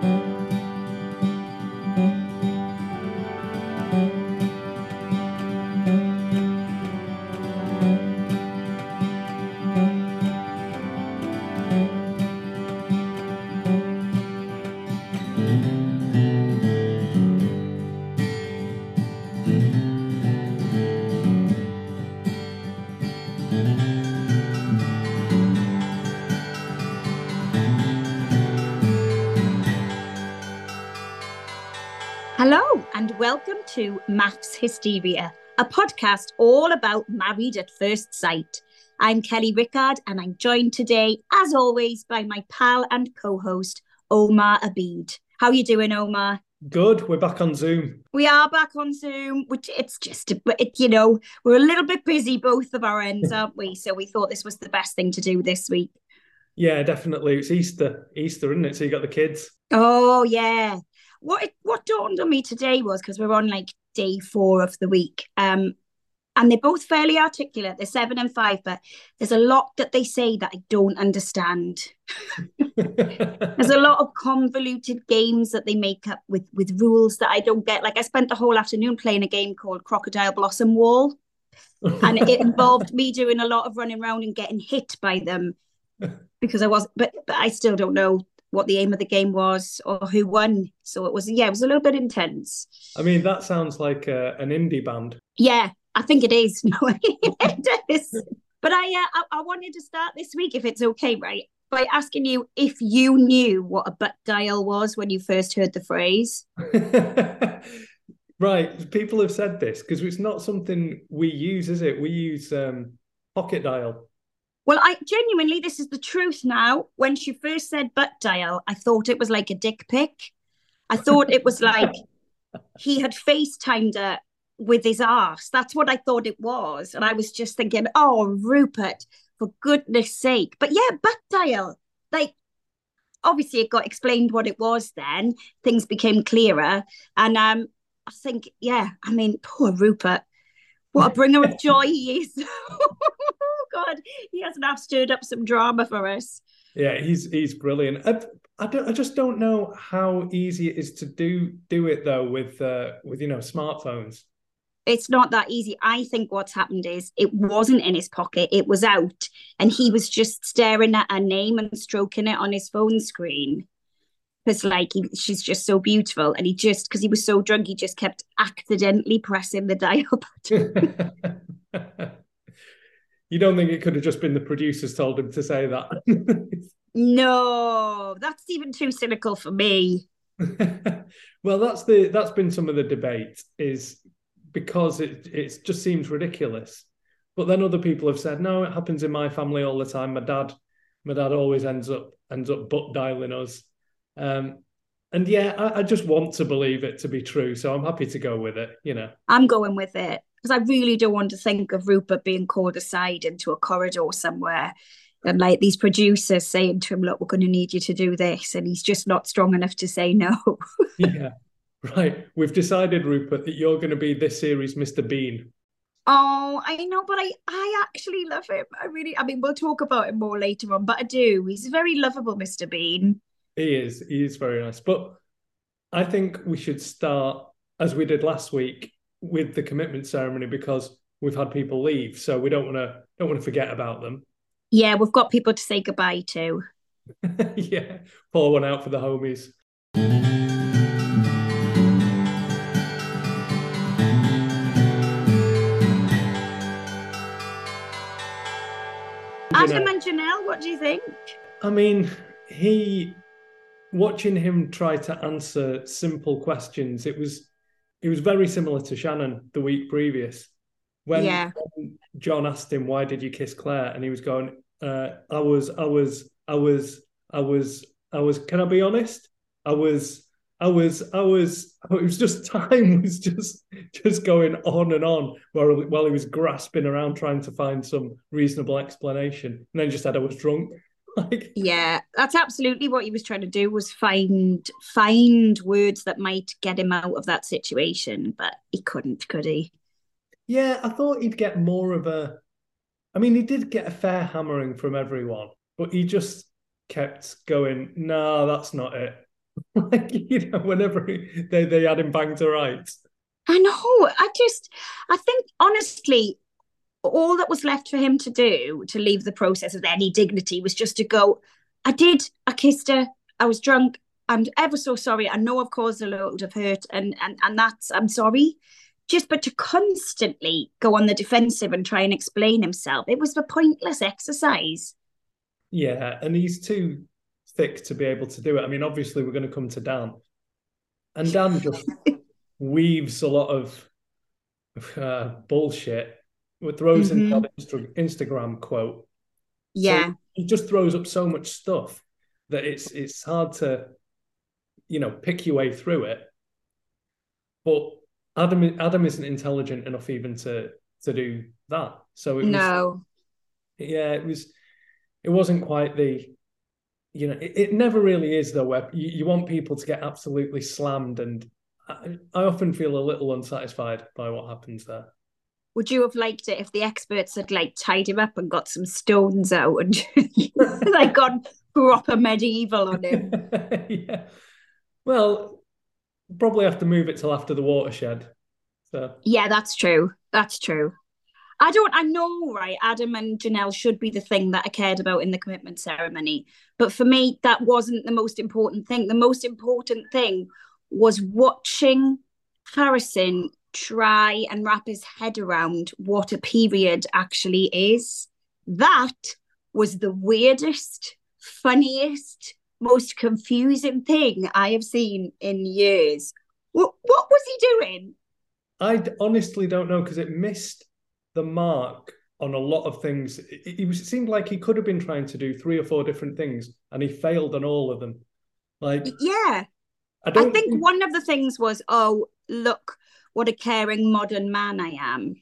Hello, welcome to MAFS Hysteria, a podcast all about married at first sight. I'm Kelly Rickard, and I'm joined today, as always, by my pal and co-host Omar Abid. How are you doing, Omar? Good. We're back on Zoom. We are back on Zoom, which it's just, a, it, you know, we're a little bit busy both of our ends, aren't we? So we thought this was the best thing to do this week. Yeah, definitely. It's Easter, Easter, isn't it? So you got the kids. Oh yeah. What it, what dawned on me today was because we're on like day four of the week, um, and they're both fairly articulate. They're seven and five, but there's a lot that they say that I don't understand. there's a lot of convoluted games that they make up with with rules that I don't get. Like I spent the whole afternoon playing a game called Crocodile Blossom Wall, and it involved me doing a lot of running around and getting hit by them because I was, but but I still don't know what the aim of the game was or who won. So it was, yeah, it was a little bit intense. I mean, that sounds like uh, an indie band. Yeah, I think it is. No, it is. But I, uh, I, I wanted to start this week, if it's okay, right, by asking you if you knew what a butt dial was when you first heard the phrase. right, people have said this because it's not something we use, is it? We use um, pocket dial. Well, I genuinely, this is the truth now. When she first said butt dial, I thought it was like a dick pic. I thought it was like he had FaceTimed her with his ass. That's what I thought it was. And I was just thinking, oh, Rupert, for goodness sake. But yeah, butt dial. Like, obviously, it got explained what it was then. Things became clearer. And um, I think, yeah, I mean, poor Rupert. What a bringer of joy he is. God, he has now stirred up some drama for us. Yeah, he's he's brilliant. I, I, don't, I just don't know how easy it is to do do it though with uh, with you know smartphones. It's not that easy. I think what's happened is it wasn't in his pocket; it was out, and he was just staring at her name and stroking it on his phone screen because like he, she's just so beautiful and he just because he was so drunk he just kept accidentally pressing the dial button you don't think it could have just been the producers told him to say that no that's even too cynical for me well that's the that's been some of the debate is because it it just seems ridiculous but then other people have said no it happens in my family all the time my dad my dad always ends up ends up butt dialing us um, and yeah, I, I, just want to believe it to be true. So I'm happy to go with it, you know. I'm going with it. Because I really don't want to think of Rupert being called aside into a corridor somewhere and like these producers saying to him, Look, we're going to need you to do this. And he's just not strong enough to say no. yeah. Right. We've decided, Rupert, that you're going to be this series Mr. Bean. Oh, I know, but I, I actually love him. I really, I mean, we'll talk about him more later on, but I do. He's a very lovable, Mr. Bean. He is. He is very nice. But I think we should start, as we did last week, with the commitment ceremony because we've had people leave, so we don't want to don't want to forget about them. Yeah, we've got people to say goodbye to. yeah, pour one out for the homies. Adam and Janelle, what do you think? I mean, he watching him try to answer simple questions, it was it was very similar to Shannon the week previous. When, yeah. John asked him why did you kiss Claire, and he was going, uh, "I was, I was, I was, I was, I was. Can I be honest? I was." I was, I was, it was just time was just, just going on and on while, while he was grasping around trying to find some reasonable explanation. And then just said I was drunk. like yeah that's absolutely what he was trying to do was find find words that might get him out of that situation but he couldn't could he? Yeah i thought he'd get more of a i mean he did get a fair hammering from everyone but he just kept going no that's not it. Like you know whenever they they had him banged to rights. I know i just i think honestly all that was left for him to do to leave the process with any dignity was just to go, I did, I kissed her, I was drunk, I'm ever so sorry. I know I've caused a load of hurt and and and that's I'm sorry. Just but to constantly go on the defensive and try and explain himself, it was a pointless exercise. Yeah, and he's too thick to be able to do it. I mean, obviously we're going to come to Dan. And Dan just weaves a lot of uh, bullshit throws mm-hmm. in the Insta- Instagram quote. Yeah, so he just throws up so much stuff that it's it's hard to, you know, pick your way through it. But Adam Adam isn't intelligent enough even to to do that. So it was, no, yeah, it was. It wasn't quite the, you know, it, it never really is though. Where you, you want people to get absolutely slammed, and I, I often feel a little unsatisfied by what happens there would you have liked it if the experts had like tied him up and got some stones out and like gone proper medieval on him? yeah. Well, probably have to move it till after the watershed. So yeah, that's true. That's true. I don't. I know, right? Adam and Janelle should be the thing that I cared about in the commitment ceremony, but for me, that wasn't the most important thing. The most important thing was watching Harrison try and wrap his head around what a period actually is. That was the weirdest, funniest, most confusing thing I have seen in years. What, what was he doing? I honestly don't know because it missed the mark on a lot of things. It, it, was, it seemed like he could have been trying to do three or four different things and he failed on all of them. Like, yeah. I, I think, think one of the things was, oh, look, what a caring modern man I am.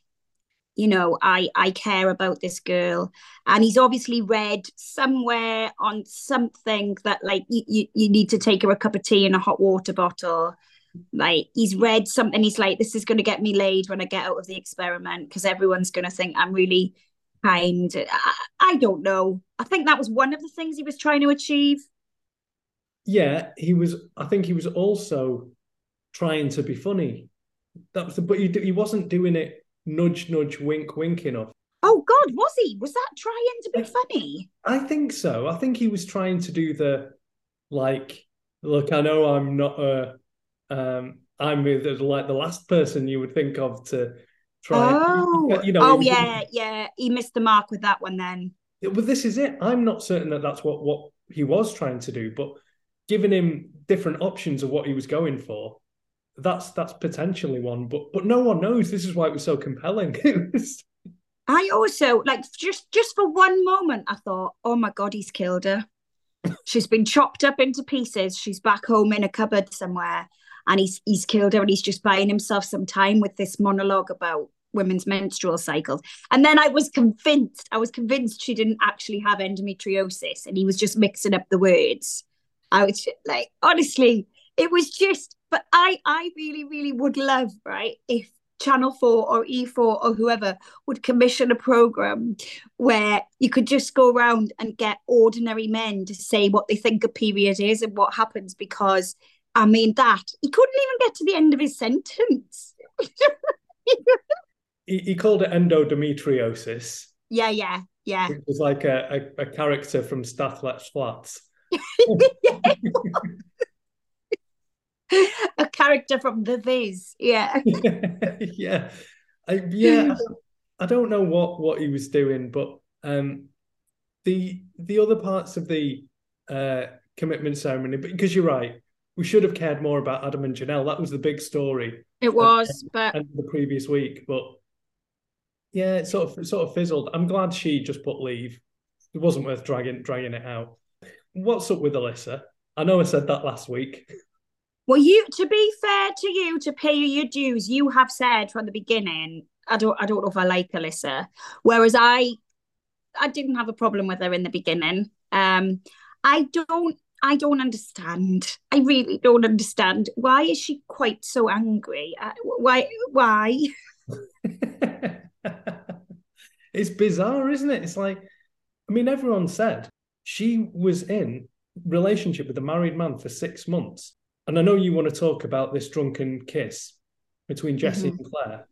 You know, I I care about this girl, and he's obviously read somewhere on something that like you, you, need to take her a cup of tea in a hot water bottle. Like he's read something, he's like, this is going to get me laid when I get out of the experiment because everyone's going to think I'm really kind. I, I don't know. I think that was one of the things he was trying to achieve. Yeah, he was. I think he was also trying to be funny that was the, but he, he wasn't doing it nudge, nudge, wink, wink enough. Oh God, was he? Was that trying to be funny? I think so. I think he was trying to do the like, look, I know I'm not a, um, I'm like the last person you would think of to try. Oh, you know, oh yeah, yeah. He missed the mark with that one then. But this is it. I'm not certain that that's what what he was trying to do, but giving him different options of what he was going for, that's that's potentially one, but but no one knows. This is why it was so compelling. I also like just just for one moment, I thought, oh my god, he's killed her. She's been chopped up into pieces. She's back home in a cupboard somewhere, and he's he's killed her, and he's just buying himself some time with this monologue about women's menstrual cycles. And then I was convinced, I was convinced she didn't actually have endometriosis and he was just mixing up the words. I was like, honestly, it was just, but I, I really, really would love, right, if Channel 4 or E4 or whoever would commission a program where you could just go around and get ordinary men to say what they think a period is and what happens because I mean that he couldn't even get to the end of his sentence. he, he called it endometriosis. Yeah, yeah, yeah. It was like a, a, a character from Stath Lets Flats. a character from The Viz. Yeah. yeah. I, yeah. I don't, know what what he was doing, but um, the the other parts of the uh, commitment ceremony, because you're right, we should have cared more about Adam and Janelle. That was the big story. It was, but the previous week, but yeah, it sort of it sort of fizzled. I'm glad she just put leave. It wasn't worth dragging dragging it out. What's up with Alyssa? I know I said that last week. Well, you to be fair to you, to pay you your dues, you have said from the beginning, I don't I don't know if I like Alyssa. Whereas I I didn't have a problem with her in the beginning. Um I don't I don't understand. I really don't understand. Why is she quite so angry? Uh, why? Why? it's bizarre, isn't it? It's like, I mean, everyone said she was in relationship with a married man for six months, and I know you want to talk about this drunken kiss between Jesse mm-hmm. and Claire,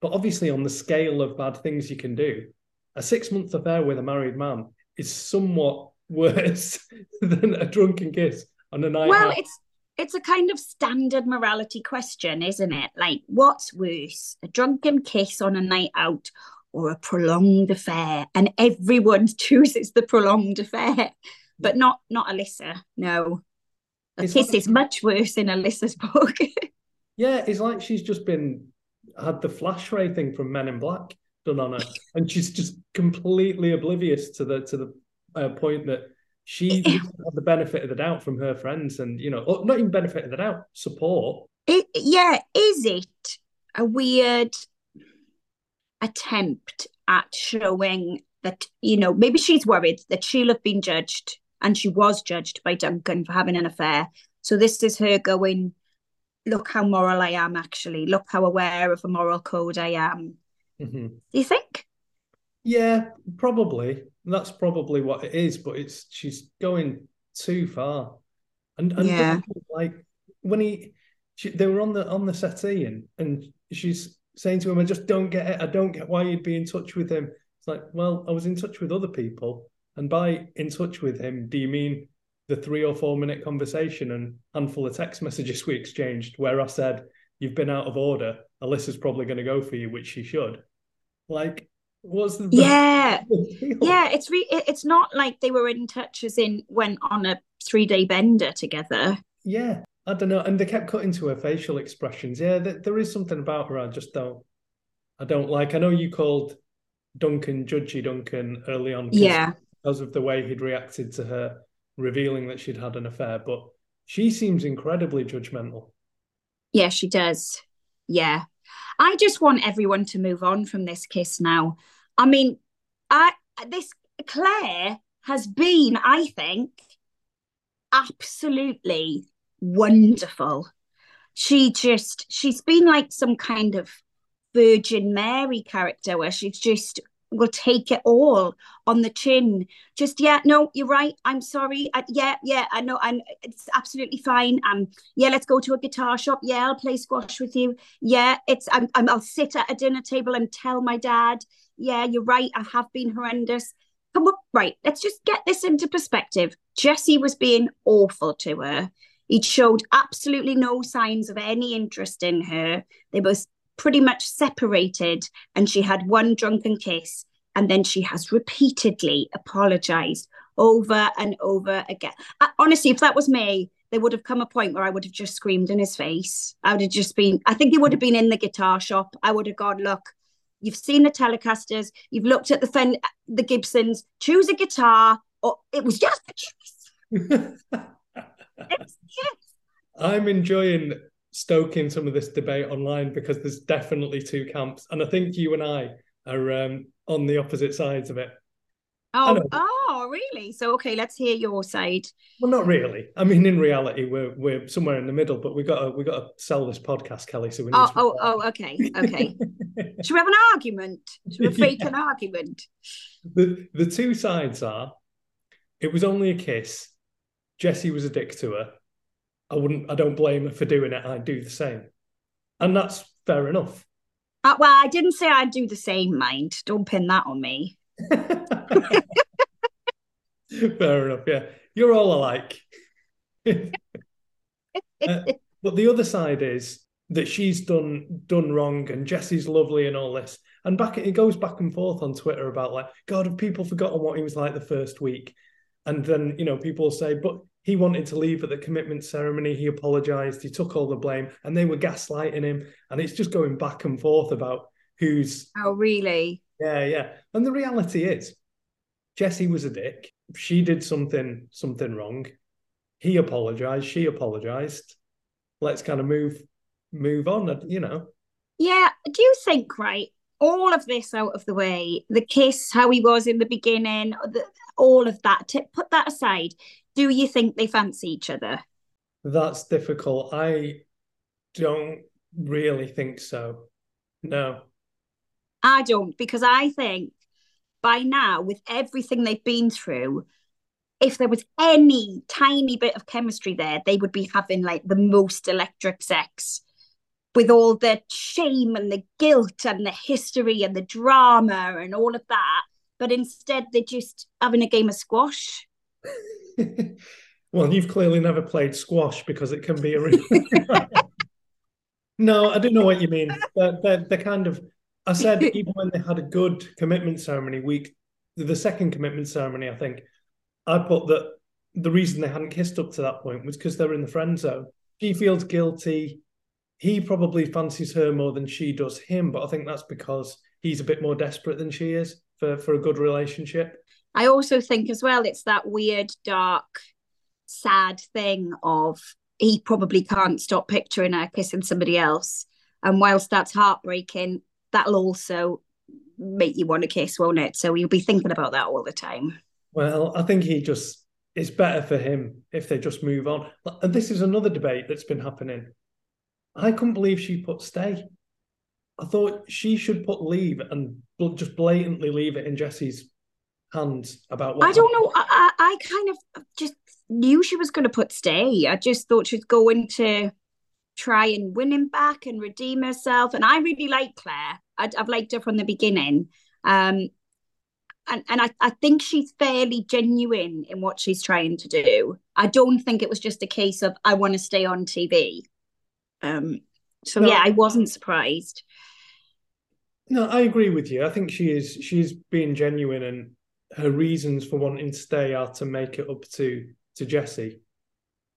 but obviously, on the scale of bad things you can do, a six-month affair with a married man is somewhat worse than a drunken kiss on a night well out. it's it's a kind of standard morality question isn't it like what's worse a drunken kiss on a night out or a prolonged affair and everyone chooses the prolonged affair but not not alyssa no it's kiss like, is much worse in alyssa's book. Yeah it's like she's just been had the flash ray thing from men in black done on her and she's just completely oblivious to the to the uh, point that she had the benefit of the doubt from her friends and you know not even benefit of the doubt support. It, yeah is it a weird attempt at showing that you know maybe she's worried that she'll have been judged and she was judged by duncan for having an affair so this is her going look how moral i am actually look how aware of a moral code i am mm-hmm. do you think yeah probably that's probably what it is, but it's she's going too far. And, and yeah. like when he she, they were on the on the settee and and she's saying to him, I just don't get it. I don't get why you'd be in touch with him. It's like, well, I was in touch with other people. And by in touch with him, do you mean the three or four minute conversation and handful of text messages we exchanged where I said, You've been out of order. Alyssa's probably going to go for you, which she should. Like, What's the yeah, yeah? It's re- it's not like they were in touch as in went on a three day bender together. Yeah, I don't know, and they kept cutting to her facial expressions. Yeah, th- there is something about her I just don't, I don't like. I know you called Duncan judgy Duncan early on, yeah, because of the way he'd reacted to her revealing that she'd had an affair, but she seems incredibly judgmental. Yeah, she does. Yeah, I just want everyone to move on from this kiss now. I mean, I this Claire has been, I think, absolutely wonderful. She just she's been like some kind of Virgin Mary character where she's just will take it all on the chin. Just yeah, no, you're right. I'm sorry. I, yeah, yeah, I know. I'm. It's absolutely fine. Um, yeah, let's go to a guitar shop. Yeah, I'll play squash with you. Yeah, it's. I'm. I'm I'll sit at a dinner table and tell my dad. Yeah, you're right. I have been horrendous. Come on, right. Let's just get this into perspective. Jesse was being awful to her. He showed absolutely no signs of any interest in her. They both pretty much separated and she had one drunken kiss and then she has repeatedly apologized over and over again. I, honestly if that was me there would have come a point where i would have just screamed in his face. I would have just been i think he would have been in the guitar shop. I would have gone look you've seen the telecasters you've looked at the Fen- the gibsons choose a guitar or it was just a kiss i'm enjoying stoking some of this debate online because there's definitely two camps, and I think you and I are um, on the opposite sides of it. Oh, oh, really? So okay, let's hear your side. Well, not really. I mean, in reality, we're we're somewhere in the middle, but we got to we got to sell this podcast, Kelly. So we need. Oh, oh, oh, okay, okay. Should we have an argument? Should we fake yeah. an argument? The the two sides are, it was only a kiss. Jesse was a dick to her. I wouldn't. I don't blame her for doing it. I'd do the same, and that's fair enough. Uh, well, I didn't say I'd do the same. Mind, don't pin that on me. Fair enough. Yeah, you're all alike. uh, but the other side is that she's done done wrong, and Jesse's lovely and all this. And back it goes back and forth on Twitter about like, God, have people forgotten what he was like the first week? And then you know people say, but he wanted to leave at the commitment ceremony. He apologized. He took all the blame, and they were gaslighting him. And it's just going back and forth about who's. Oh, really? Yeah, yeah. And the reality is, Jesse was a dick. She did something something wrong. He apologized. She apologized. Let's kind of move move on. Uh, you know. Yeah. Do you think right? All of this out of the way, the kiss, how he was in the beginning, the, all of that. To put that aside, do you think they fancy each other? That's difficult. I don't really think so. No. I don't because I think by now, with everything they've been through, if there was any tiny bit of chemistry there, they would be having like the most electric sex with all the shame and the guilt and the history and the drama and all of that. But instead, they're just having a game of squash. well, you've clearly never played squash because it can be a. Real... no, I don't know what you mean. They're, they're, they're kind of I said even when they had a good commitment ceremony week, the second commitment ceremony, I think I put that the reason they hadn't kissed up to that point was because they were in the friend zone. She feels guilty. He probably fancies her more than she does him, but I think that's because he's a bit more desperate than she is for, for a good relationship. I also think as well it's that weird, dark, sad thing of he probably can't stop picturing her kissing somebody else. And whilst that's heartbreaking, that'll also make you want to kiss, won't it? So you'll be thinking about that all the time. Well, I think he just it's better for him if they just move on. And this is another debate that's been happening. I couldn't believe she put stay. I thought she should put leave and just blatantly leave it in Jesse's hands about what. I don't know. I, I kind of just knew she was going to put stay. I just thought she's going to try and win him back and redeem herself. And I really like Claire. i have liked her from the beginning. Um, and and I, I think she's fairly genuine in what she's trying to do. I don't think it was just a case of I want to stay on TV. Um, so no, yeah, I wasn't surprised. No, I agree with you. I think she is she's being genuine, and her reasons for wanting to stay are to make it up to to Jesse,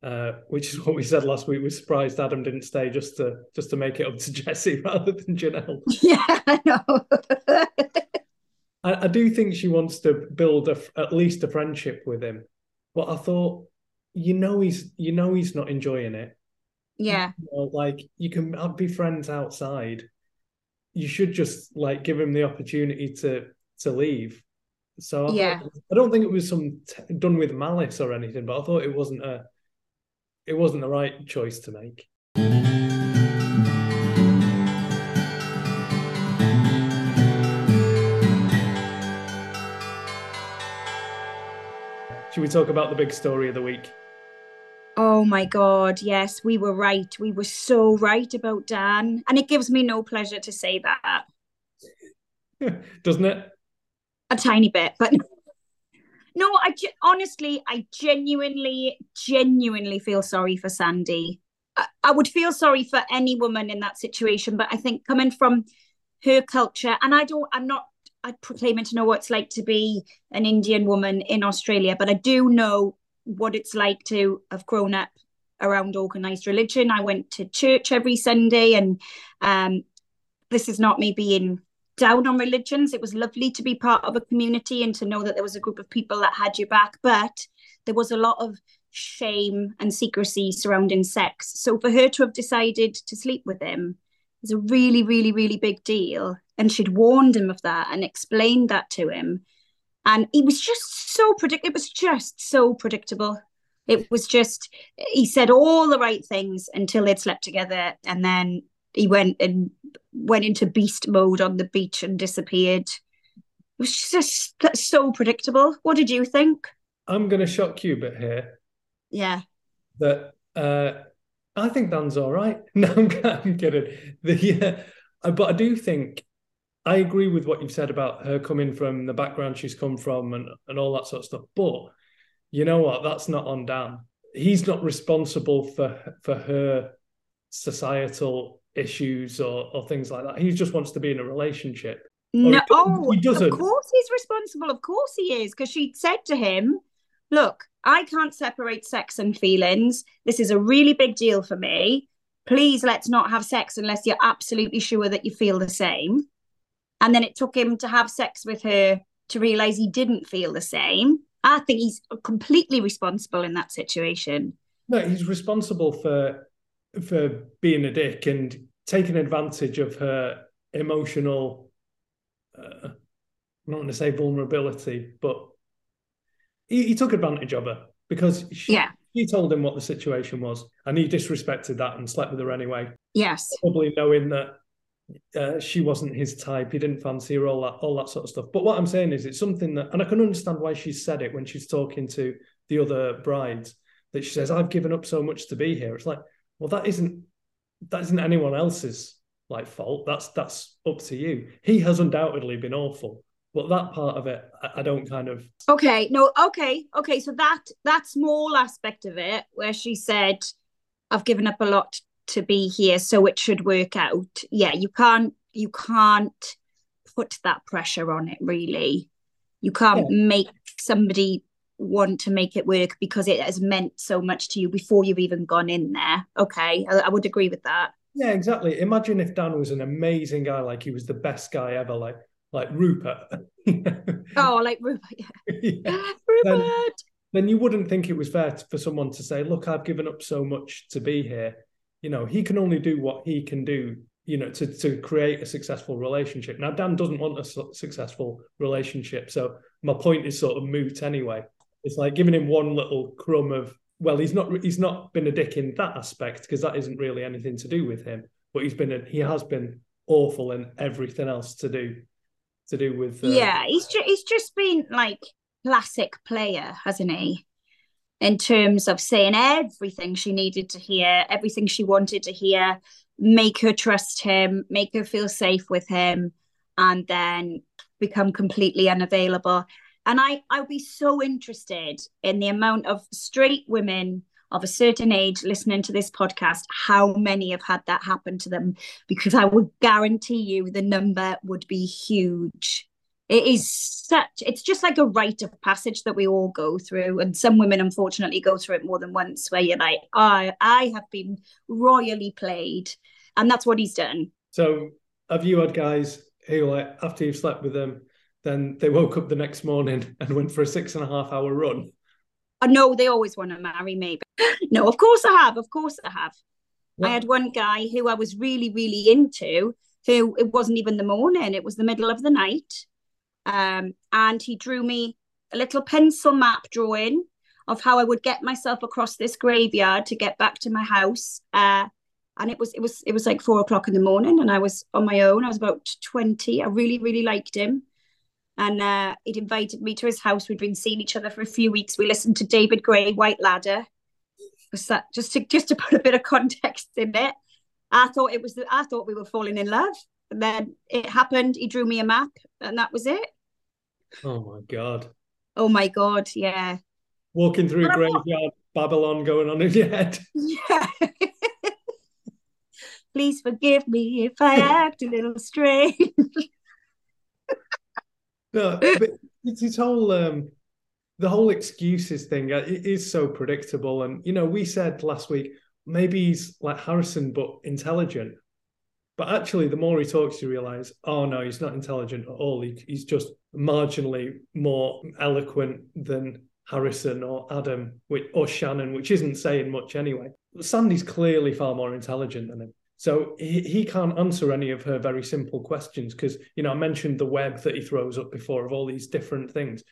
Uh, which is what we said last week. We're surprised Adam didn't stay just to just to make it up to Jesse rather than Janelle. Yeah, I know. I, I, do think she wants to build a, at least a friendship with him, but I thought, you know, he's you know he's not enjoying it. Yeah, you know, like you can be friends outside. You should just like give him the opportunity to to leave. So I yeah, I don't think it was some t- done with malice or anything, but I thought it wasn't a it wasn't the right choice to make. Should we talk about the big story of the week? Oh my God, yes, we were right. We were so right about Dan. And it gives me no pleasure to say that. Doesn't it? A tiny bit, but no, I honestly, I genuinely, genuinely feel sorry for Sandy. I, I would feel sorry for any woman in that situation, but I think coming from her culture, and I don't, I'm not I proclaiming to know what it's like to be an Indian woman in Australia, but I do know what it's like to have grown up around organized religion. I went to church every Sunday, and um, this is not me being down on religions. It was lovely to be part of a community and to know that there was a group of people that had your back. But there was a lot of shame and secrecy surrounding sex. So for her to have decided to sleep with him is a really, really, really big deal. And she'd warned him of that and explained that to him. And he was just so predictable. It was just so predictable. It was just, he said all the right things until they'd slept together. And then he went and went into beast mode on the beach and disappeared. It was just so predictable. What did you think? I'm going to shock you a bit here. Yeah. That uh, I think Dan's all right. No, I'm, I'm kidding. The, yeah, uh, but I do think I agree with what you've said about her coming from the background she's come from and, and all that sort of stuff. But you know what? That's not on Dan. He's not responsible for for her societal issues or, or things like that. He just wants to be in a relationship. No, he, oh, he doesn't. Of course he's responsible. Of course he is, because she said to him, "Look, I can't separate sex and feelings. This is a really big deal for me. Please, let's not have sex unless you're absolutely sure that you feel the same." And then it took him to have sex with her to realize he didn't feel the same. I think he's completely responsible in that situation. No, he's responsible for for being a dick and taking advantage of her emotional. Uh, I'm not going to say vulnerability, but he, he, took advantage of her because she, yeah. she told him what the situation was, and he disrespected that and slept with her anyway. Yes, probably knowing that uh, she wasn't his type. He didn't fancy her, all that, all that sort of stuff. But what I'm saying is, it's something that, and I can understand why she said it when she's talking to the other brides. That she says, "I've given up so much to be here." It's like, well, that isn't that isn't anyone else's like fault. That's that's up to you. He has undoubtedly been awful, but that part of it, I, I don't kind of. Okay, no, okay, okay. So that that small aspect of it, where she said, "I've given up a lot to be here, so it should work out." Yeah, you can't you can't put that pressure on it. Really, you can't yeah. make somebody want to make it work because it has meant so much to you before you've even gone in there. Okay, I, I would agree with that. Yeah, exactly. Imagine if Dan was an amazing guy, like he was the best guy ever, like like Rupert. oh, like Rupert, yeah. yeah. Rupert. Then, then you wouldn't think it was fair for someone to say, "Look, I've given up so much to be here." You know, he can only do what he can do. You know, to to create a successful relationship. Now, Dan doesn't want a su- successful relationship, so my point is sort of moot anyway. It's like giving him one little crumb of well, he's not he's not been a dick in that aspect because that isn't really anything to do with him. But he's been a, he has been awful in everything else to do to do with. Uh, yeah, he's just he's just been like classic player, hasn't he? In terms of saying everything she needed to hear, everything she wanted to hear, make her trust him, make her feel safe with him, and then become completely unavailable. And I, I would be so interested in the amount of straight women of a certain age listening to this podcast, how many have had that happen to them? Because I would guarantee you the number would be huge. It is such, it's just like a rite of passage that we all go through. And some women, unfortunately, go through it more than once, where you're like, oh, I have been royally played. And that's what he's done. So, have you had guys who, like, after you've slept with them, then they woke up the next morning and went for a six and a half hour run. Uh, no, they always want to marry me. no, of course I have. Of course I have. What? I had one guy who I was really, really into, who it wasn't even the morning, it was the middle of the night. Um, and he drew me a little pencil map drawing of how I would get myself across this graveyard to get back to my house. Uh, and it was it was it was like four o'clock in the morning, and I was on my own. I was about twenty. I really really liked him, and uh, he'd invited me to his house. We'd been seeing each other for a few weeks. We listened to David Gray, White Ladder. Was That, just to just to put a bit of context in it. I thought it was the, I thought we were falling in love, and then it happened. He drew me a map, and that was it. Oh my god! Oh my god! Yeah. Walking through a graveyard, Babylon going on in your head. Yeah. Please forgive me if I act a little strange no, but it's his whole um, the whole excuses thing. Uh, it is so predictable, and you know, we said last week maybe he's like Harrison but intelligent. But actually, the more he talks, you realize, oh no, he's not intelligent at all. He, he's just marginally more eloquent than Harrison or Adam or Shannon, which isn't saying much anyway. Sandy's clearly far more intelligent than him. So he, he can't answer any of her very simple questions because, you know, I mentioned the web that he throws up before of all these different things.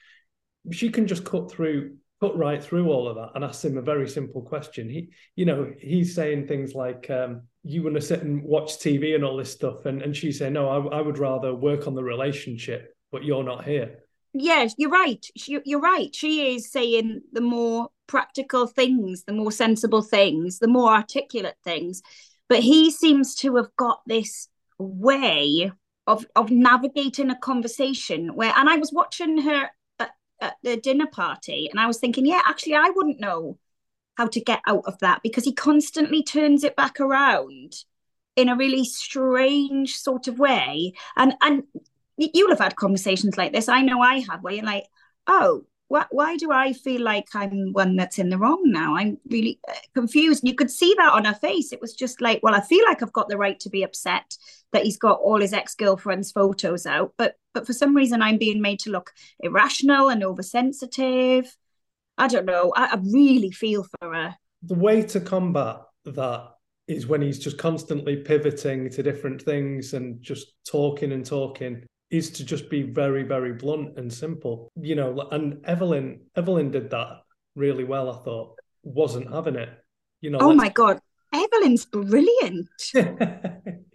She can just cut through, cut right through all of that and ask him a very simple question. He, you know, he's saying things like, um, you want to sit and watch TV and all this stuff. And, and she's saying, no, I, I would rather work on the relationship, but you're not here. Yes, you're right. She, you're right. She is saying the more practical things, the more sensible things, the more articulate things but he seems to have got this way of of navigating a conversation where and I was watching her at, at the dinner party and I was thinking, yeah, actually I wouldn't know how to get out of that because he constantly turns it back around in a really strange sort of way. And and you'll have had conversations like this. I know I have, where you're like, oh, why, why do I feel like I'm one that's in the wrong now? I'm really uh, confused. You could see that on her face. It was just like, well, I feel like I've got the right to be upset that he's got all his ex-girlfriend's photos out, but but for some reason I'm being made to look irrational and oversensitive. I don't know. I, I really feel for her. The way to combat that is when he's just constantly pivoting to different things and just talking and talking is to just be very, very blunt and simple. You know, and Evelyn, Evelyn did that really well, I thought. Wasn't having it. You know. Oh my God. Evelyn's brilliant.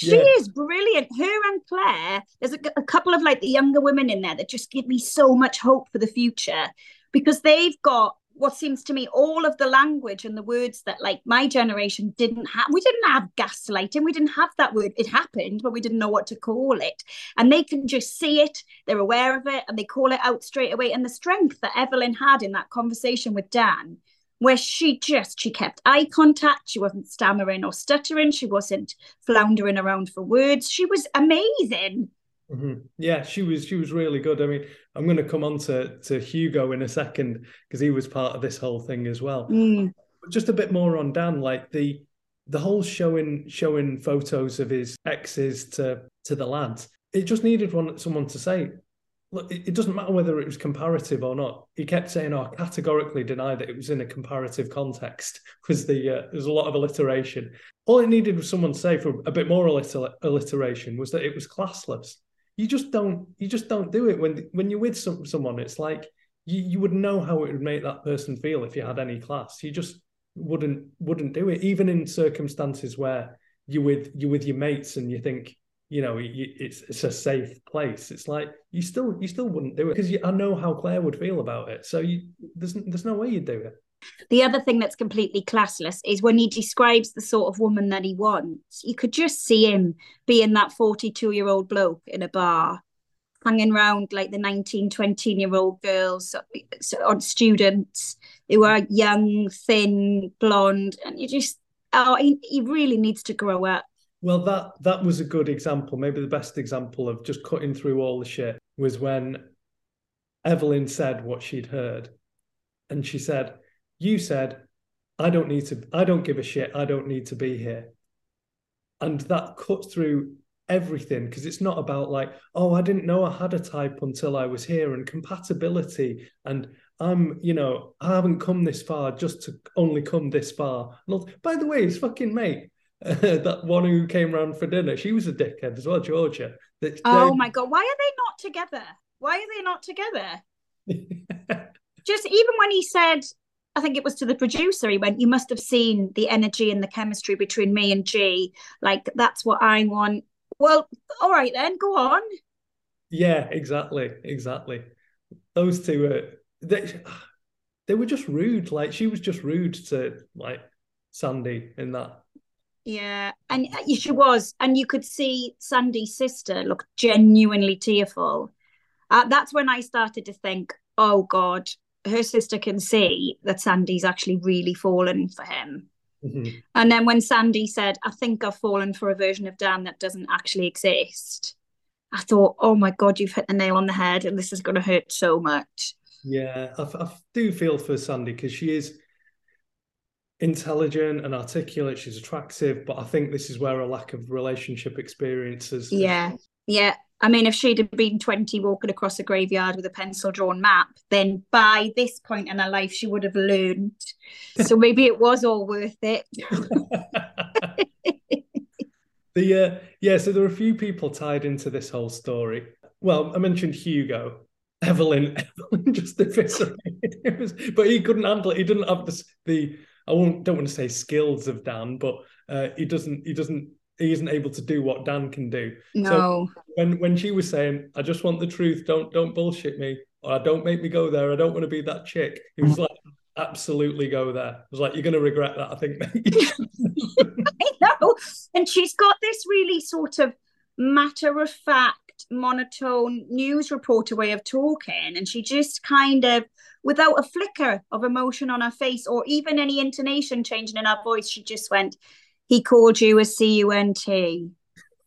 She yeah. is brilliant. Her and Claire, there's a, a, couple of like the younger women in there that just give me so much hope for the future because they've got what seems to me all of the language and the words that like my generation didn't have we didn't have gaslighting we didn't have that word. It happened but we didn't know what to call it. And they can just see it they're aware of it and they call it out straight away. And the strength that evelyn had in that conversation with dan where she just she kept eye contact she wasn't stammering or stuttering she wasn't floundering around for words. She was amazing Mm-hmm. Yeah, she was she was really good. I mean, I'm going to come on to to Hugo in a second because he was part of this whole thing as well. Mm. Just a bit more on Dan, like the the whole showing showing photos of his exes to to the lads. It just needed one someone to say, look, it, it doesn't matter whether it was comparative or not. He kept saying, "Oh, categorically deny that it was in a comparative context." Was the uh, there's a lot of alliteration. All it needed was someone to say for a bit more alliteration was that it was classless you just don't you just don't do it. When when you're with some, someone it's like you, you would know how it would make that person feel if you had any class. You just wouldn't wouldn't do it. Even in circumstances where you with you with your mates and you think you know it's it's a safe place it's like you still you still wouldn't do it because i know how claire would feel about it. So you there's there's no way you'd do it the other thing that's completely classless is when he describes the sort of woman that he wants, you could just see him being that 42 year old bloke in a bar, hanging around like the 19, 20 year old girls or students who are young, thin, blonde. And you just, oh, he, he really needs to grow up. Well, that that was a good example. Maybe the best example of just cutting through all the shit was when Evelyn said what she'd heard. And she said, you said, I don't need to, I don't give a shit. I don't need to be here. And that cuts through everything because it's not about like, oh, I didn't know I had a type until I was here and compatibility. And I'm, you know, I haven't come this far just to only come this far. by the way, his fucking mate, that one who came around for dinner, she was a dickhead as well, Georgia. oh my God. Why are they not together? Why are they not together? just even when he said I think it was to the producer. He went, "You must have seen the energy and the chemistry between me and G. Like that's what I want." Well, all right then, go on. Yeah, exactly, exactly. Those two were they, they were just rude. Like she was just rude to like Sandy in that. Yeah, and uh, she was, and you could see Sandy's sister look genuinely tearful. Uh, that's when I started to think, oh God, her sister can see that Sandy's actually really fallen for him. Mm-hmm. And then when Sandy said, I think I've fallen for a version of Dan that doesn't actually exist, I thought, oh my God, you've hit the nail on the head and this is going to hurt so much. Yeah, I, I do feel for Sandy because she is intelligent and articulate. She's attractive, but I think this is where a lack of relationship experiences. Yeah, yeah. I mean, if she'd have been 20 walking across a graveyard with a pencil drawn map, then by this point in her life, she would have learned. So maybe it was all worth it. the uh, yeah, so there are a few people tied into this whole story. Well, I mentioned Hugo. Evelyn, Evelyn just eviscerated was, but he couldn't handle it. He didn't have the, the I won't don't want to say skills of Dan, but uh, he doesn't he doesn't he isn't able to do what Dan can do. No. So when when she was saying, "I just want the truth. Don't don't bullshit me. Or don't make me go there. I don't want to be that chick." He was like, "Absolutely go there." I was like, "You're going to regret that, I think." I know. And she's got this really sort of matter of fact, monotone news reporter way of talking, and she just kind of without a flicker of emotion on her face or even any intonation changing in her voice, she just went, he called you a C-U-N-T.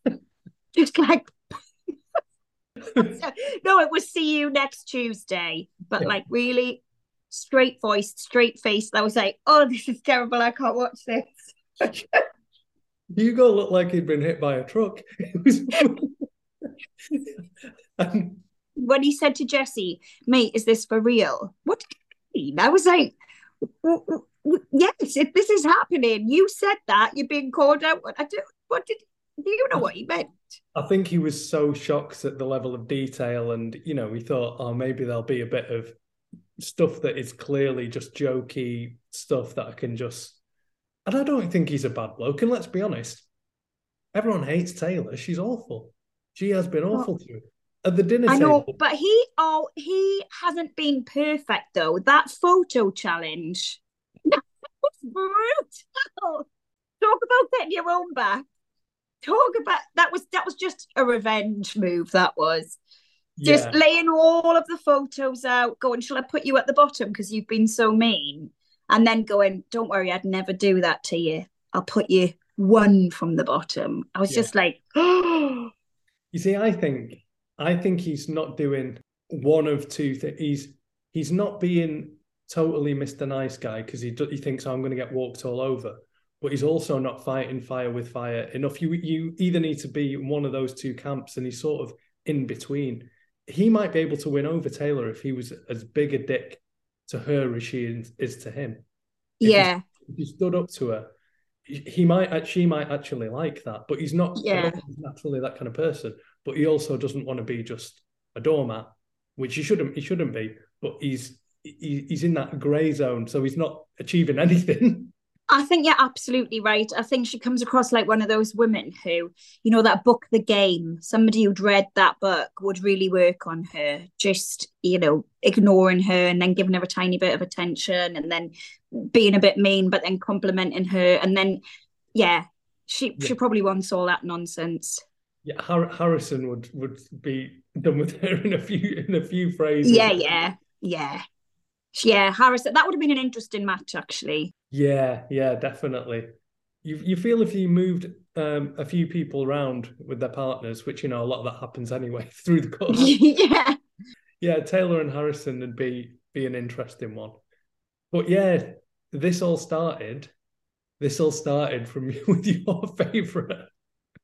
Just like, no, it was see you next Tuesday. But like really straight voiced, straight faced. I was like, oh, this is terrible. I can't watch this. Hugo looked like he'd been hit by a truck. and... When he said to Jesse, mate, is this for real? What did he mean? I was like, yes, if this is happening, you said that you're being called out. I do. What did do you know what he meant? I think he was so shocked at the level of detail, and you know, he thought, oh, maybe there'll be a bit of stuff that is clearly just jokey stuff that I can just. And I don't think he's a bad bloke. And let's be honest, everyone hates Tayla. She's awful. She has been awful to him. At the dinner I know, table. but he oh he hasn't been perfect though. That photo challenge brutal. Talk about getting your own back. Talk about that was that was just a revenge move. That was yeah. just laying all of the photos out, going, "Shall I put you at the bottom because you've been so mean?" And then going, "Don't worry, I'd never do that to you. I'll put you one from the bottom." I was yeah. just like, "Oh." you see, I think I think he's not doing one of two things. He's he's not being totally Mr. Nice Guy because he he thinks oh, I'm going to get walked all over, but he's also not fighting fire with fire enough. You you either need to be in one of those two camps, and he's sort of in between. He might be able to win over Tayla if he was as big a dick to her as she is, is to him. If yeah, he, if he stood up to her, he might uh, she might actually like that, but he's not yeah. naturally that kind of person. But he also doesn't want to be just a doormat, which he shouldn't he shouldn't be. But he's he, he's in that grey zone, so he's not achieving anything. I think you're absolutely right. I think she comes across like one of those women who, you know, that book, The Game, somebody who'd read that book would really work on her, just, you know, ignoring her and then giving her a tiny bit of attention and then being a bit mean, but then complimenting her. And then, yeah, she, yeah. she probably wants all that nonsense. Yeah, Harrison would would be done with her in a few in a few phrases. Yeah, yeah, yeah yeah, Harris, that would have been an interesting match, actually. Yeah, yeah, definitely. You you feel if you moved um, a few people around with their partners, which you know a lot of that happens anyway through the course. yeah, yeah, Tayla and Harrison would be be an interesting one. But yeah, this all started. This all started from you with your favorite,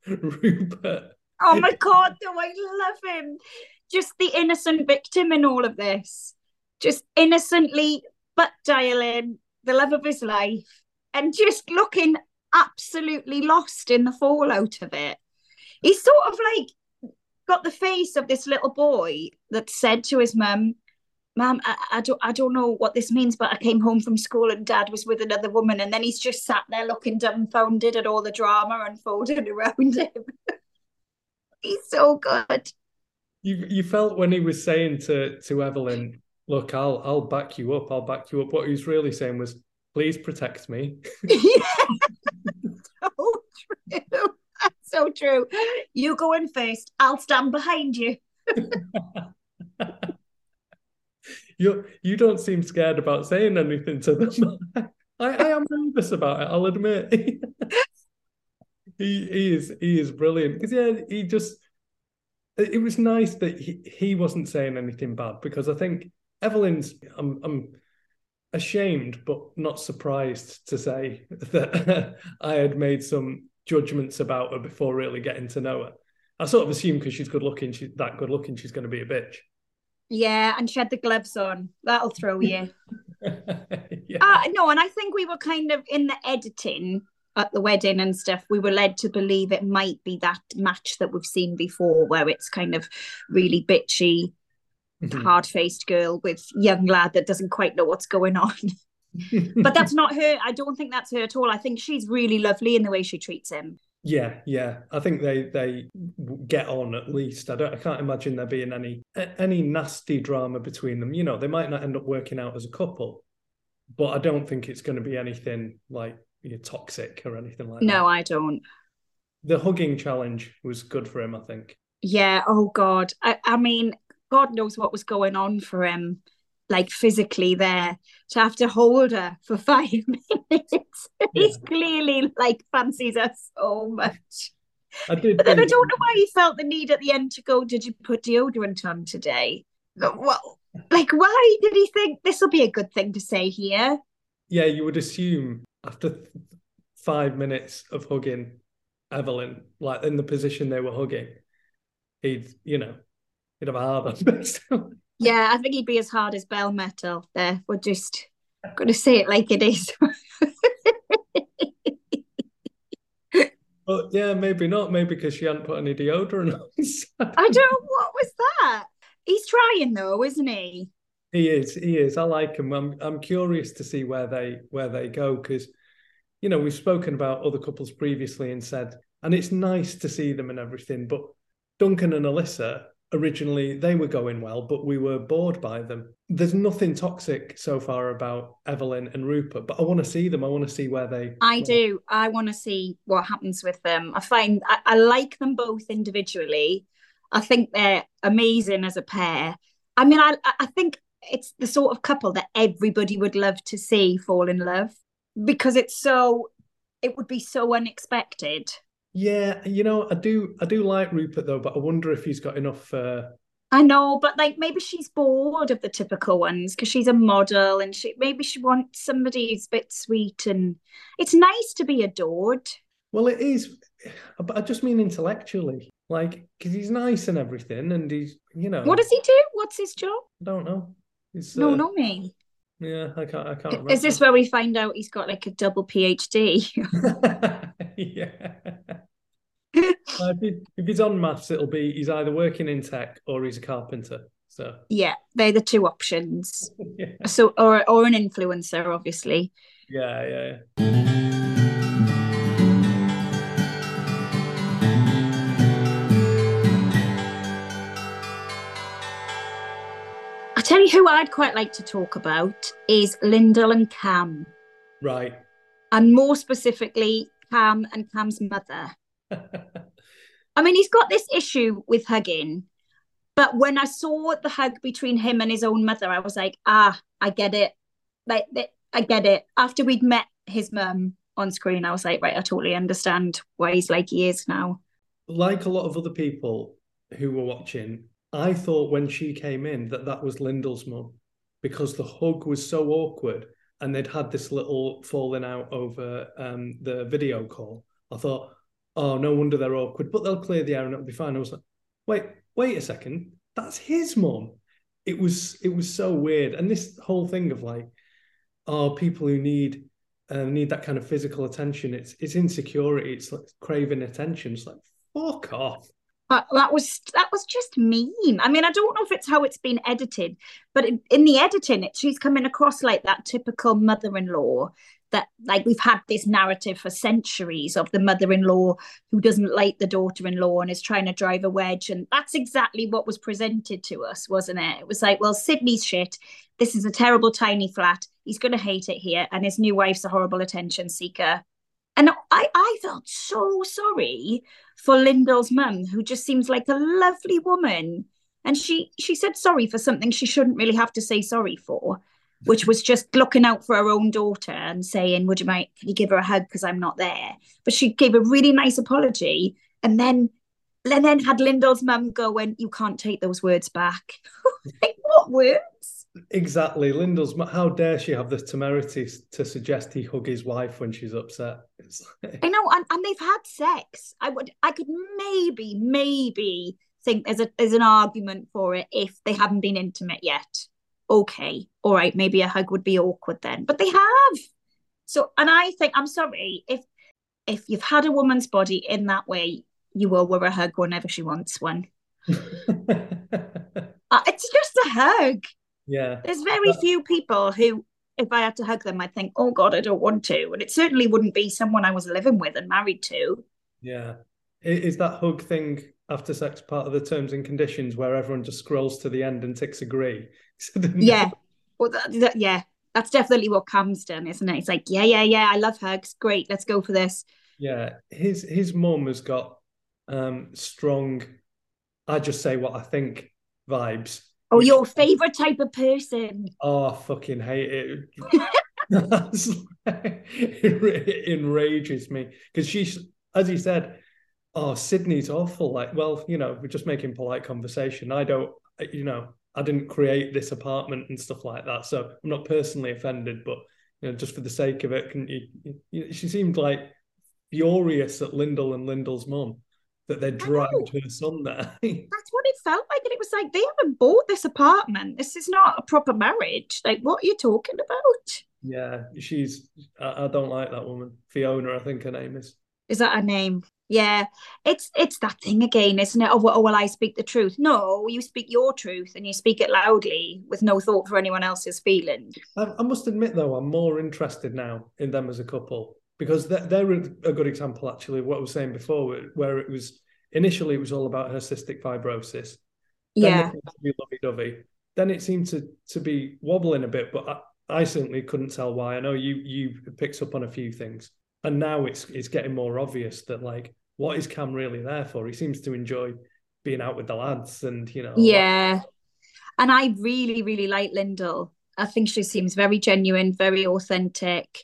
Rupert. Oh my god, do I love him? Just the innocent victim in all of this just innocently butt dialing the love of his life and just looking absolutely lost in the fallout of it. He's sort of like got the face of this little boy that said to his mum, Mum, I, I, don't I don't know what this means, but I came home from school and dad was with another woman, and then he's just sat there looking dumbfounded at all the drama unfolding around him. he's so good. You you felt when he was saying to to Evelyn, look, I'll I'll back you up. I'll back you up. What he was really saying was, please protect me. yeah. so true. That's so true. You go in first. I'll stand behind you. you you don't seem scared about saying anything to them. I, I am nervous about it. I'll admit. he he is he is brilliant because yeah he just it was nice that he, he wasn't saying anything bad because I think Evelyn's, I'm, I'm ashamed but not surprised to say that I had made some judgments about her before really getting to know her. I sort of assume because she's good looking, she's that good looking, she's going to be a bitch. Yeah, and she had the gloves on. That'll throw you. yeah. Uh, no, and I think we were kind of in the editing at the wedding and stuff. We were led to believe it might be that match that we've seen before, where it's kind of really bitchy, Mhm. hard faced girl with young lad that doesn't quite know what's going on. but that's not her. I don't think that's her at all. I think she's really lovely in the way she treats him. Yeah, yeah. I think they they get on at least. I don't. I can't imagine there being any any nasty drama between them. You know, they might not end up working out as a couple, but I don't think it's going to be anything like you know, toxic or anything like No, that. I don't. The hugging challenge was good for him. I think. Yeah. Oh God. I, I mean, God knows what was going on for him, like physically there to have to hold her for five minutes. He's clearly like fancies her so much. I did. But then I don't know why he felt the need at the end to go. Did you put deodorant on today? Well, like why did he think this will be a good thing to say here? Yeah, you would assume after th- five minutes of hugging Evelyn, like in the position they were hugging, he'd you know he'd have a hard on basically. Yeah, I think he'd be as hard as bell metal. There, we're just going to say it like it is. But yeah, maybe not. Maybe because she hadn't put any deodorant on. I don't. Know what was that? He's trying though, isn't he? He is. He is. I like him. I'm. I'm curious to see where they where they go because, you know, we've spoken about other couples previously and said, and it's nice to see them and everything. But Duncan and Alyssa originally they were going well, but we were bored by them. There's nothing toxic so far about Evelyn and Rupert, but I want to see them. I want to see where they. I do. I want to see what happens with them. I find I, I like them both individually. I think they're amazing as a pair. I mean, I I think it's the sort of couple that everybody would love to see fall in love because it's so. It would be so unexpected. Yeah, you know, I do. I do like Rupert though, but I wonder if he's got enough. Uh, I know, but like maybe she's bored of the typical ones because she's a model and she maybe she wants somebody who's a bit sweet and it's nice to be adored. Well, it is, but I just mean intellectually, like because he's nice and everything, and he's you know What does he do? What's his job? I don't know. He's, No, uh, no, me. Yeah, I can't. I can't. Remember. Is this where we find out he's got like a double PhD? yeah. Uh, if, if he's on MAFS, it'll be he's either working in tech or he's a carpenter. So yeah, they're the two options. yeah, So, or or an influencer, obviously. yeah, yeah. yeah. I tell you who I'd quite like to talk about is Lyndall and Cam, Right. and more specifically, Cam and Cam's mother. I mean, he's got this issue with hugging, but when I saw the hug between him and his own mother, I was like, ah, I get it. Like, I get it. After we'd met his mum on screen, I was like, right, I totally understand why he's like he is now. like a lot of other people who were watching, I thought when she came in that that was Lyndall's mum because the hug was so awkward and they'd had this little falling out over um, the video call. I thought, oh, no wonder they're awkward, but they'll clear the air and it'll be fine. I was like, wait, wait a second, that's his mum. It was it was so weird, and this whole thing of like, oh, people who need uh, need that kind of physical attention. It's it's insecurity. It's like craving attention. It's like fuck off. But that was that was just mean. I mean, I don't know if it's how it's been edited, but in, in the editing, it, she's coming across like that typical mother-in-law that like we've had this narrative for centuries of the mother-in-law who doesn't like the daughter-in-law and is trying to drive a wedge, and that's exactly what was presented to us, wasn't it? It was like, well, Sydney's shit. This is a terrible tiny flat. He's going to hate it here, and his new wife's a horrible attention seeker. And I, I felt so sorry for Lyndall's mum, who just seems like a lovely woman. And she she said sorry for something she shouldn't really have to say sorry for, which was just looking out for her own daughter and saying, Would you mind can you give her a hug because I'm not there? But she gave a really nice apology and then and then had Lyndall's mum go and you can't take those words back. like what words? Exactly. Lyndall's. How dare she have the temerity to suggest he hug his wife when she's upset? I know, and, and they've had sex. I would, I could maybe, maybe think there's a there's an argument for it if they haven't been intimate yet. Okay, all right, maybe a hug would be awkward then, but they have. So, and I think I'm sorry if if you've had a woman's body in that way, you will wear a hug whenever she wants one. uh, it's just a hug. Yeah. There's very few people who, if I had to hug them, I'd think, oh God, I don't want to. And it certainly wouldn't be someone I was living with and married to. Yeah. Is that hug thing after sex part of the terms and conditions where everyone just scrolls to the end and ticks agree? yeah. Well, that, that, yeah, that's definitely what Cam's done, isn't it? It's like, yeah, yeah, yeah, I love hugs. Great, let's go for this. Yeah, his his mum has got um strong. I just say what I think vibes. Oh, your favorite type of person. Oh, I fucking hate it. it enrages me because she's, as you said, oh, Sydney's awful. Like, well, you know, we're just making polite conversation. I don't, you know, I didn't create this apartment and stuff like that. So I'm not personally offended, but you know, just for the sake of it, can you, you she seemed like furious at Lyndall and Lyndall's mum that they're dragged us on there. That's what it felt like. And it was like, they haven't bought this apartment. This is not a proper marriage. Like, what are you talking about? Yeah, she's, I, I don't like that woman. Fiona, I think her name is. Is that her name? Yeah, it's it's that thing again, isn't it? Oh, well, oh, well, I speak the truth. No, you speak your truth and you speak it loudly with no thought for anyone else's feelings. I, I must admit, though, I'm more interested now in them as a couple because they're, a good example, actually, of what I was saying before, where it was initially it was all about her cystic fibrosis. yeah, lovey-dovey. Then it seemed to to be wobbling a bit, but I, I certainly couldn't tell why. I know you you picked up on a few things, and now it's it's getting more obvious that like what is Cam really there for? He seems to enjoy being out with the lads and, you know. Yeah. And I really, really like Lyndall. I think she seems very genuine, very authentic,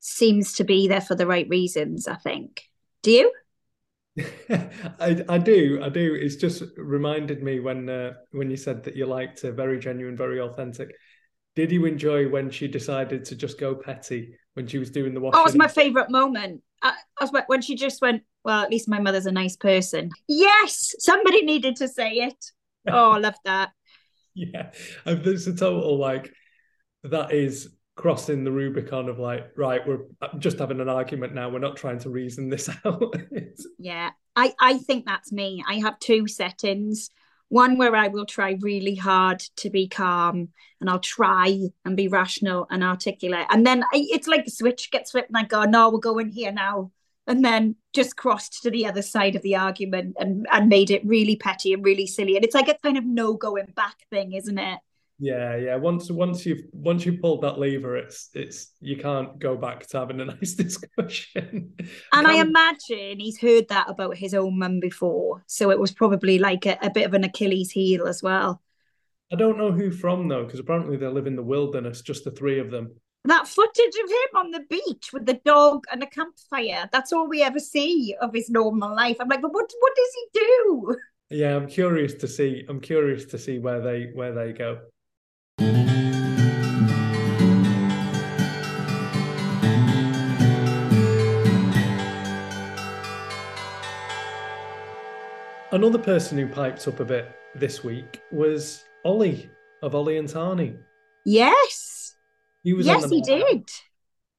seems to be there for the right reasons, I think. Do you? I, I do, I do. It's just reminded me when uh, when you said that you liked her, very genuine, very authentic. Did you enjoy when she decided to just go petty when she was doing the washing? Oh, it was my favorite moment. I, I was when she just went, well, at least my mother's a nice person. Yes, somebody needed to say it. Oh, I love that. yeah, and there's a total like that is crossing the Rubicon of like, right, we're just having an argument now. We're not trying to reason this out. yeah, I I think that's me. I have two settings. One where I will try really hard to be calm and I'll try and be rational and articulate. And then I, it's like the switch gets flipped and I go, no, we're going here now and then just crossed to the other side of the argument and and made it really petty and really silly and it's like a kind of no going back thing isn't it yeah yeah once once you've once you've pulled that lever it's it's you can't go back to having a nice discussion and i imagine he's heard that about his own mum before so it was probably like a, a bit of an achilles heel as well i don't know who from though because apparently they live in the wilderness just the three of them that footage of him on the beach with the dog and a campfire. That's all we ever see of his normal life. I'm like, but what what does he do? Yeah, I'm curious to see. I'm curious to see where they where they go. Another person who piped up a bit this week was Ollie of Ollie and Tahnee. Yes. He was. Yes, he did. Out.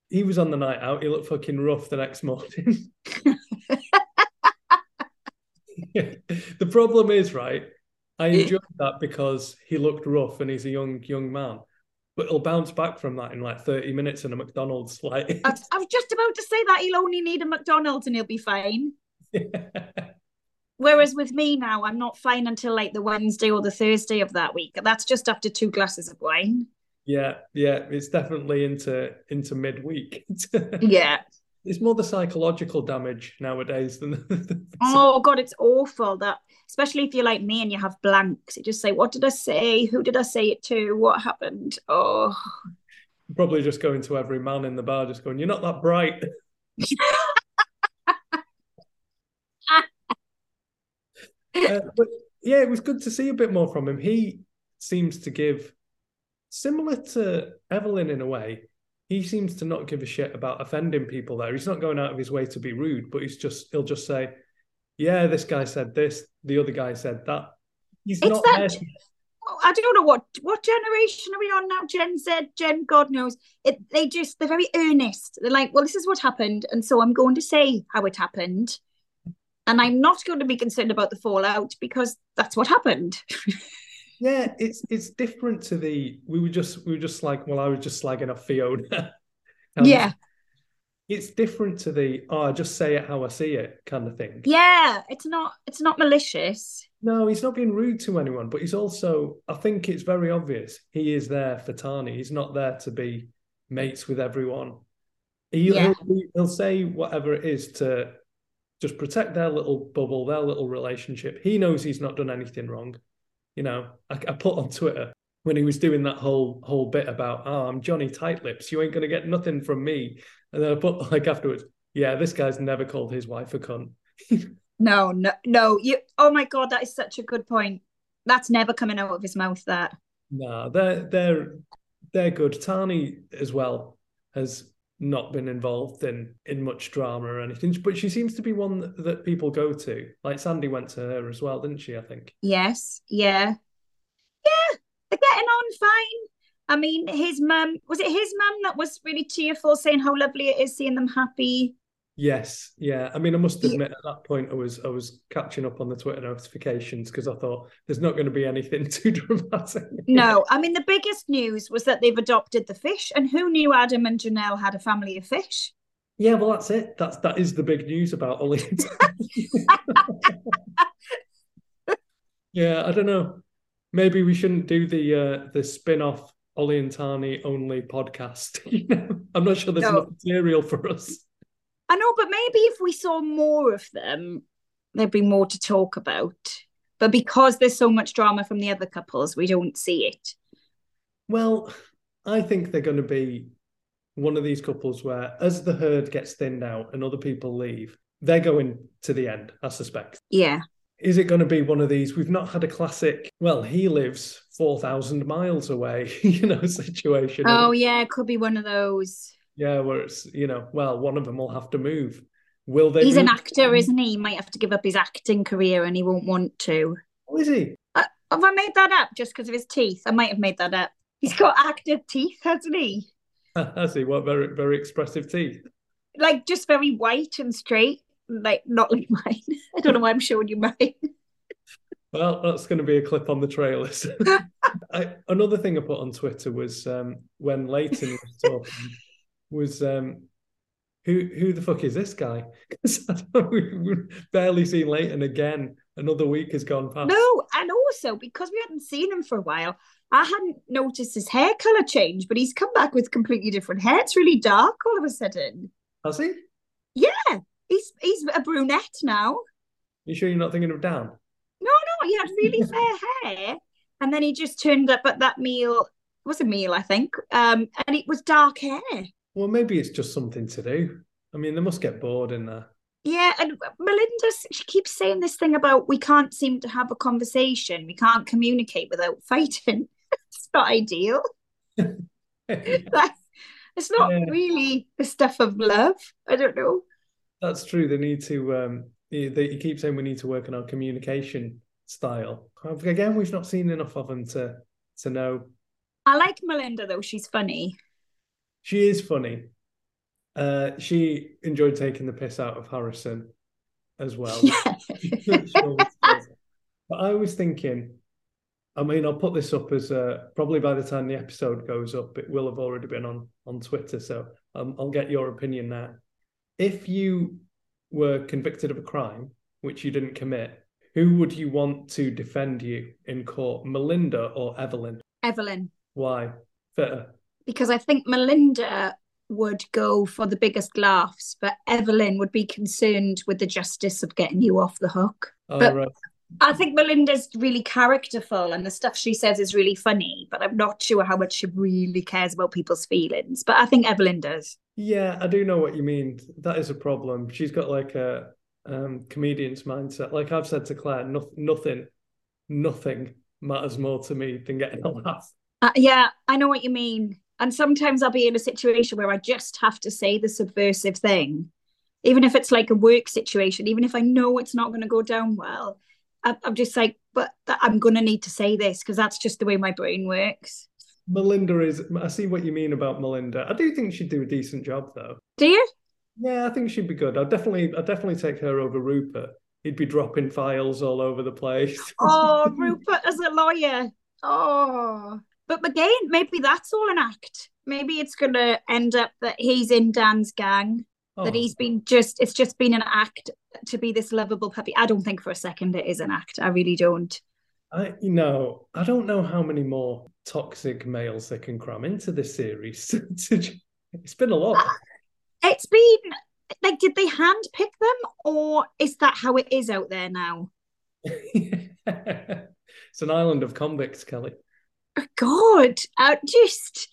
He was on the night out. He looked fucking rough the next morning. the problem is, right? I enjoyed that because he looked rough and he's a young young man. But he'll bounce back from that in like 30 minutes in a McDonald's. Like I, I was just about to say that he'll only need a McDonald's and he'll be fine. Whereas with me now, I'm not fine until like the Wednesday or the Thursday of that week. That's just after two glasses of wine. Yeah, yeah, it's definitely into into midweek. yeah. It's more the psychological damage nowadays than the, Oh god, it's awful that especially if you're like me and you have blanks. You just say, What did I say? Who did I say it to? What happened? Oh probably just going to every man in the bar, just going, You're not that bright. uh, but yeah, it was good to see a bit more from him. He seems to give similar to Evelyn in a way, he seems to not give a shit about offending people there. He's not going out of his way to be rude, but he's just he'll just say, "Yeah, this guy said this, the other guy said that." He's It's not that- there. I don't know what what generation are we on now. Gen Z, Gen God knows. It they just they're very earnest. They're like, well, this is what happened, and so I'm going to say how it happened, and I'm not going to be concerned about the fallout because that's what happened. Yeah, it's it's different to the we were just we were just like well I was just slagging off Fiona. And um, yeah, it's different to the oh I just say it how I see it kind of thing. yeah. It's not it's not malicious. No, he's not being rude to anyone, but he's also I think it's very obvious he is there for Tahnee. He's not there to be mates with everyone. He'll, Yeah. he'll, he'll say whatever it is to just protect their little bubble, their little relationship. He knows he's not done anything wrong. You know, I, I put on Twitter when he was doing that whole whole bit about, oh, I'm Johnny Tightlips. You ain't gonna get nothing from me. And then I put like afterwards, yeah, this guy's never called his wife a cunt. No, no, no. You. Oh my god, that is such a good point. That's never coming out of his mouth. That. No, they're they're they're good. Tahnee as well has not been involved in in much drama or anything, but she seems to be one that, that people go to. Like Sandy went to her as well, didn't she? I think. Yes. Yeah. Yeah. They're getting on fine. I mean, his mum was it his mum that was really tearful, saying how lovely it is seeing them happy. Yes, yeah. I mean, I must admit at that point I was I was catching up on the Twitter notifications because I thought there's not going to be anything too dramatic. No, I mean the biggest news was that they've adopted the fish, and who knew Adam and Janelle had a family of fish? Yeah, well, that's it. That's that is the big news about Ollie. and Tahnee. yeah, I don't know. Maybe we shouldn't do the uh the spin-off Ollie and Tahnee only podcast. you know, I'm not sure there's No. enough material for us. I know, but maybe if we saw more of them, there'd be more to talk about. But because there's so much drama from the other couples, we don't see it. Well, I think they're going to be one of these couples where, as the herd gets thinned out and other people leave, they're going to the end. I suspect. Yeah. Is it going to be one of these? We've not had a classic. Well, he lives four thousand miles away, you know, situation. Oh yeah, it could be one of those. Yeah, where it's you know, well, one of them will have to move. Will they? He's an actor, isn't he? He might have to give up his acting career and he won't want to. Oh, is he? Uh, have I made that up just because of his teeth? I might have made that up. He's got actor teeth, hasn't he? Has he? What very very expressive teeth. Like just very white and straight, like not like mine. I don't know why I'm showing you mine. Well, that's going to be a clip on the trailers. I, another thing I put on Twitter was um, when Layton was talking, was um, who who the fuck is this guy? Because we've barely seen Layton again. Another week has gone past. No, and also because we hadn't seen him for a while, I hadn't noticed his hair color change, but he's come back with completely different hair. It's really dark all of a sudden. Has he? Yeah, he's he's a brunette now. You sure you're not thinking of Dan? No, no, he had really fair hair, and then he just turned up at that meal. It was a meal, I think, um, and it was dark hair. Well, maybe it's just something to do. I mean, they must get bored in there. Yeah, and Melinda, she keeps saying this thing about we can't seem to have a conversation, we can't communicate without fighting. it's not ideal. Like, it's not Yeah. really the stuff of love. I don't know. That's true. They need to. Um, they, they keep saying we need to work on our communication style. Again, we've not seen enough of them to to know. I like Melinda though; she's funny. She is funny. Uh, she enjoyed taking the piss out of Harrison as well. Yeah. She always does. but I was thinking, I mean, I'll put this up as uh, probably by the time the episode goes up, it will have already been on on Twitter. So um, I'll get your opinion now. If you were convicted of a crime which you didn't commit, who would you want to defend you in court, Melinda or Evelyn? Evelyn, Why? Fitter. Because I think Melinda would go for the biggest laughs, but Evelyn would be concerned with the justice of getting you off the hook. Oh, But- right. I think Melinda's really characterful and the stuff she says is really funny, but I'm not sure how much she really cares about people's feelings. But I think Evelyn does. Yeah, I do know what you mean. That is a problem. She's got like a um, comedian's mindset. Like I've said to Claire, no, nothing, nothing matters more to me than getting a laugh. Uh, yeah, I know what you mean. And sometimes I'll be in a situation where I just have to say the subversive thing, even if it's like a work situation, even if I know it's not going to go down well. I'm just like, but I'm going to need to say this because that's just the way my brain works. Melinda is. I see what you mean about Melinda. I do think she'd do a decent job, though. Do you? Yeah, I think she'd be good. I'd definitely, I'd definitely take her over Rupert. He'd be dropping files all over the place. Oh, Rupert as a lawyer. Oh, but again, maybe that's all an act. Maybe it's going to end up that he's in Dan's gang. Oh. That he's been just, it's just been an act to be this lovable puppy. I don't think for a second it is an act. I really don't. I, you know, I don't know how many more toxic males they can cram into this series. it's been a lot. Uh, it's been like, did they hand pick them, or is that how it is out there now? it's an island of convicts, Kelly. Oh, God, I just.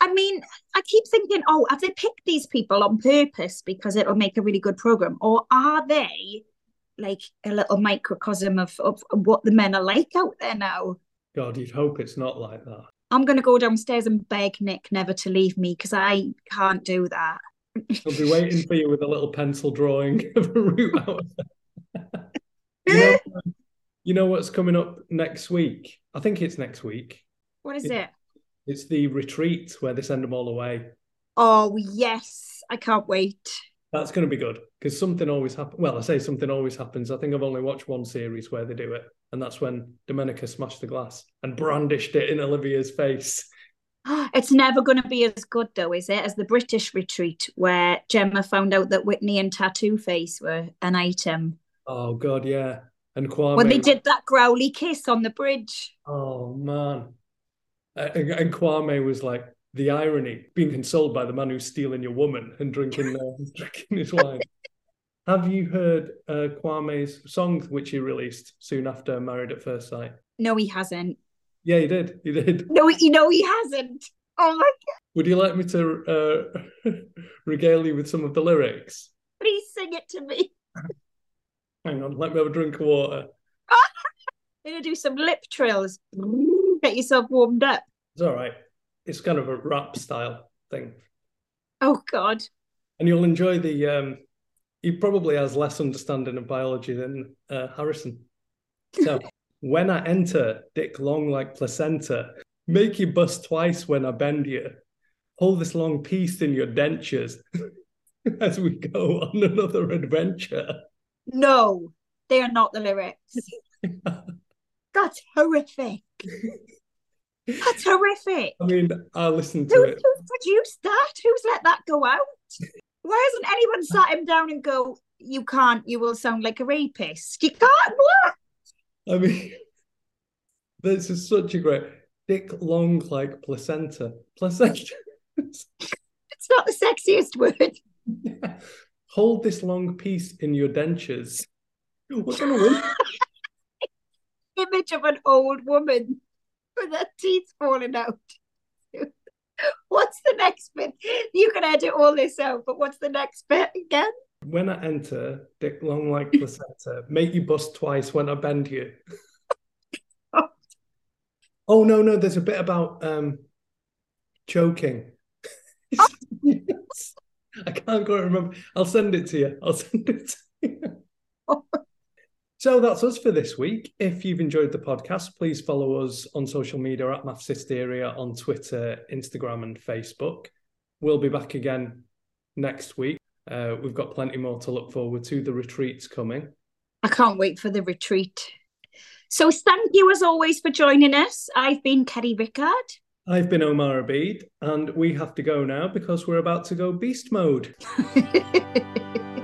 I mean, I keep thinking, oh, have they picked these people on purpose because it'll make a really good program, or are they like a little microcosm of, of what the men are like out there now? God, you'd hope it's not like that. I'm going to go downstairs and beg Nick never to leave me because I can't do that. He'll be waiting for you with a little pencil drawing of a route out. you, know, um, you know what's coming up next week? I think it's next week. What is it? it? It's the retreat where they send them all away. Oh yes, I can't wait. That's going to be good because something always happens. Well, I say something always happens. I think I've only watched one series where they do it, and that's when Domenica smashed the glass and brandished it in Olivia's face. It's never going to be as good, though, is it, as the British retreat where Gemma found out that Whitney and Tattoo Face were an item. Oh God, yeah. And Kwame. When they did that growly kiss on the bridge. Oh man. And Kwame was like, the irony, being consoled by the man who's stealing your woman and drinking, uh, drinking his wine. Have you heard uh, Kwame's song, which he released soon after Married at First Sight? No, he hasn't. Yeah, he did. He did. No, you know he hasn't. Oh my god! Would you like me to uh, regale you with some of the lyrics? Please sing it to me. Hang on, let me have a drink of water. I'm gonna do some lip trills. Get yourself warmed up. It's all right. It's kind of a rap style thing. Oh God! And you'll enjoy the. Um, he probably has less understanding of biology than uh, Harrison. So when I enter, dick long like placenta. Make you bust twice when I bend you. Hold this long piece in your dentures as we go on another adventure. No, they are not the lyrics. That's horrific. That's horrific. I mean, I listened to Who, it. Who produced that? Who's let that go out? Why hasn't anyone sat him down and go, you can't, you will sound like a rapist? You can't, what? I mean, this is such a great dick long like placenta. Placenta. it's not the sexiest word. Yeah. Hold this long piece in your dentures. What kind of win? Image of an old woman with her teeth falling out. what's the next bit? You can edit all this out, but what's the next bit again? When I enter, dick long like placenta, make you bust twice when I bend you. oh no, no, there's a bit about um choking. I can't quite remember. I'll send it to you. I'll send it to you. so that's us for this week. If you've enjoyed the podcast, please follow us on social media at MAFS Hysteria on Twitter, Instagram, and Facebook. We'll be back again next week. Uh, we've got plenty more to look forward to. The retreat's coming. I can't wait for the retreat. So thank you as always for joining us. I've been Kelly Rickard. I've been Omar Abid, and we have to go now because we're about to go beast mode.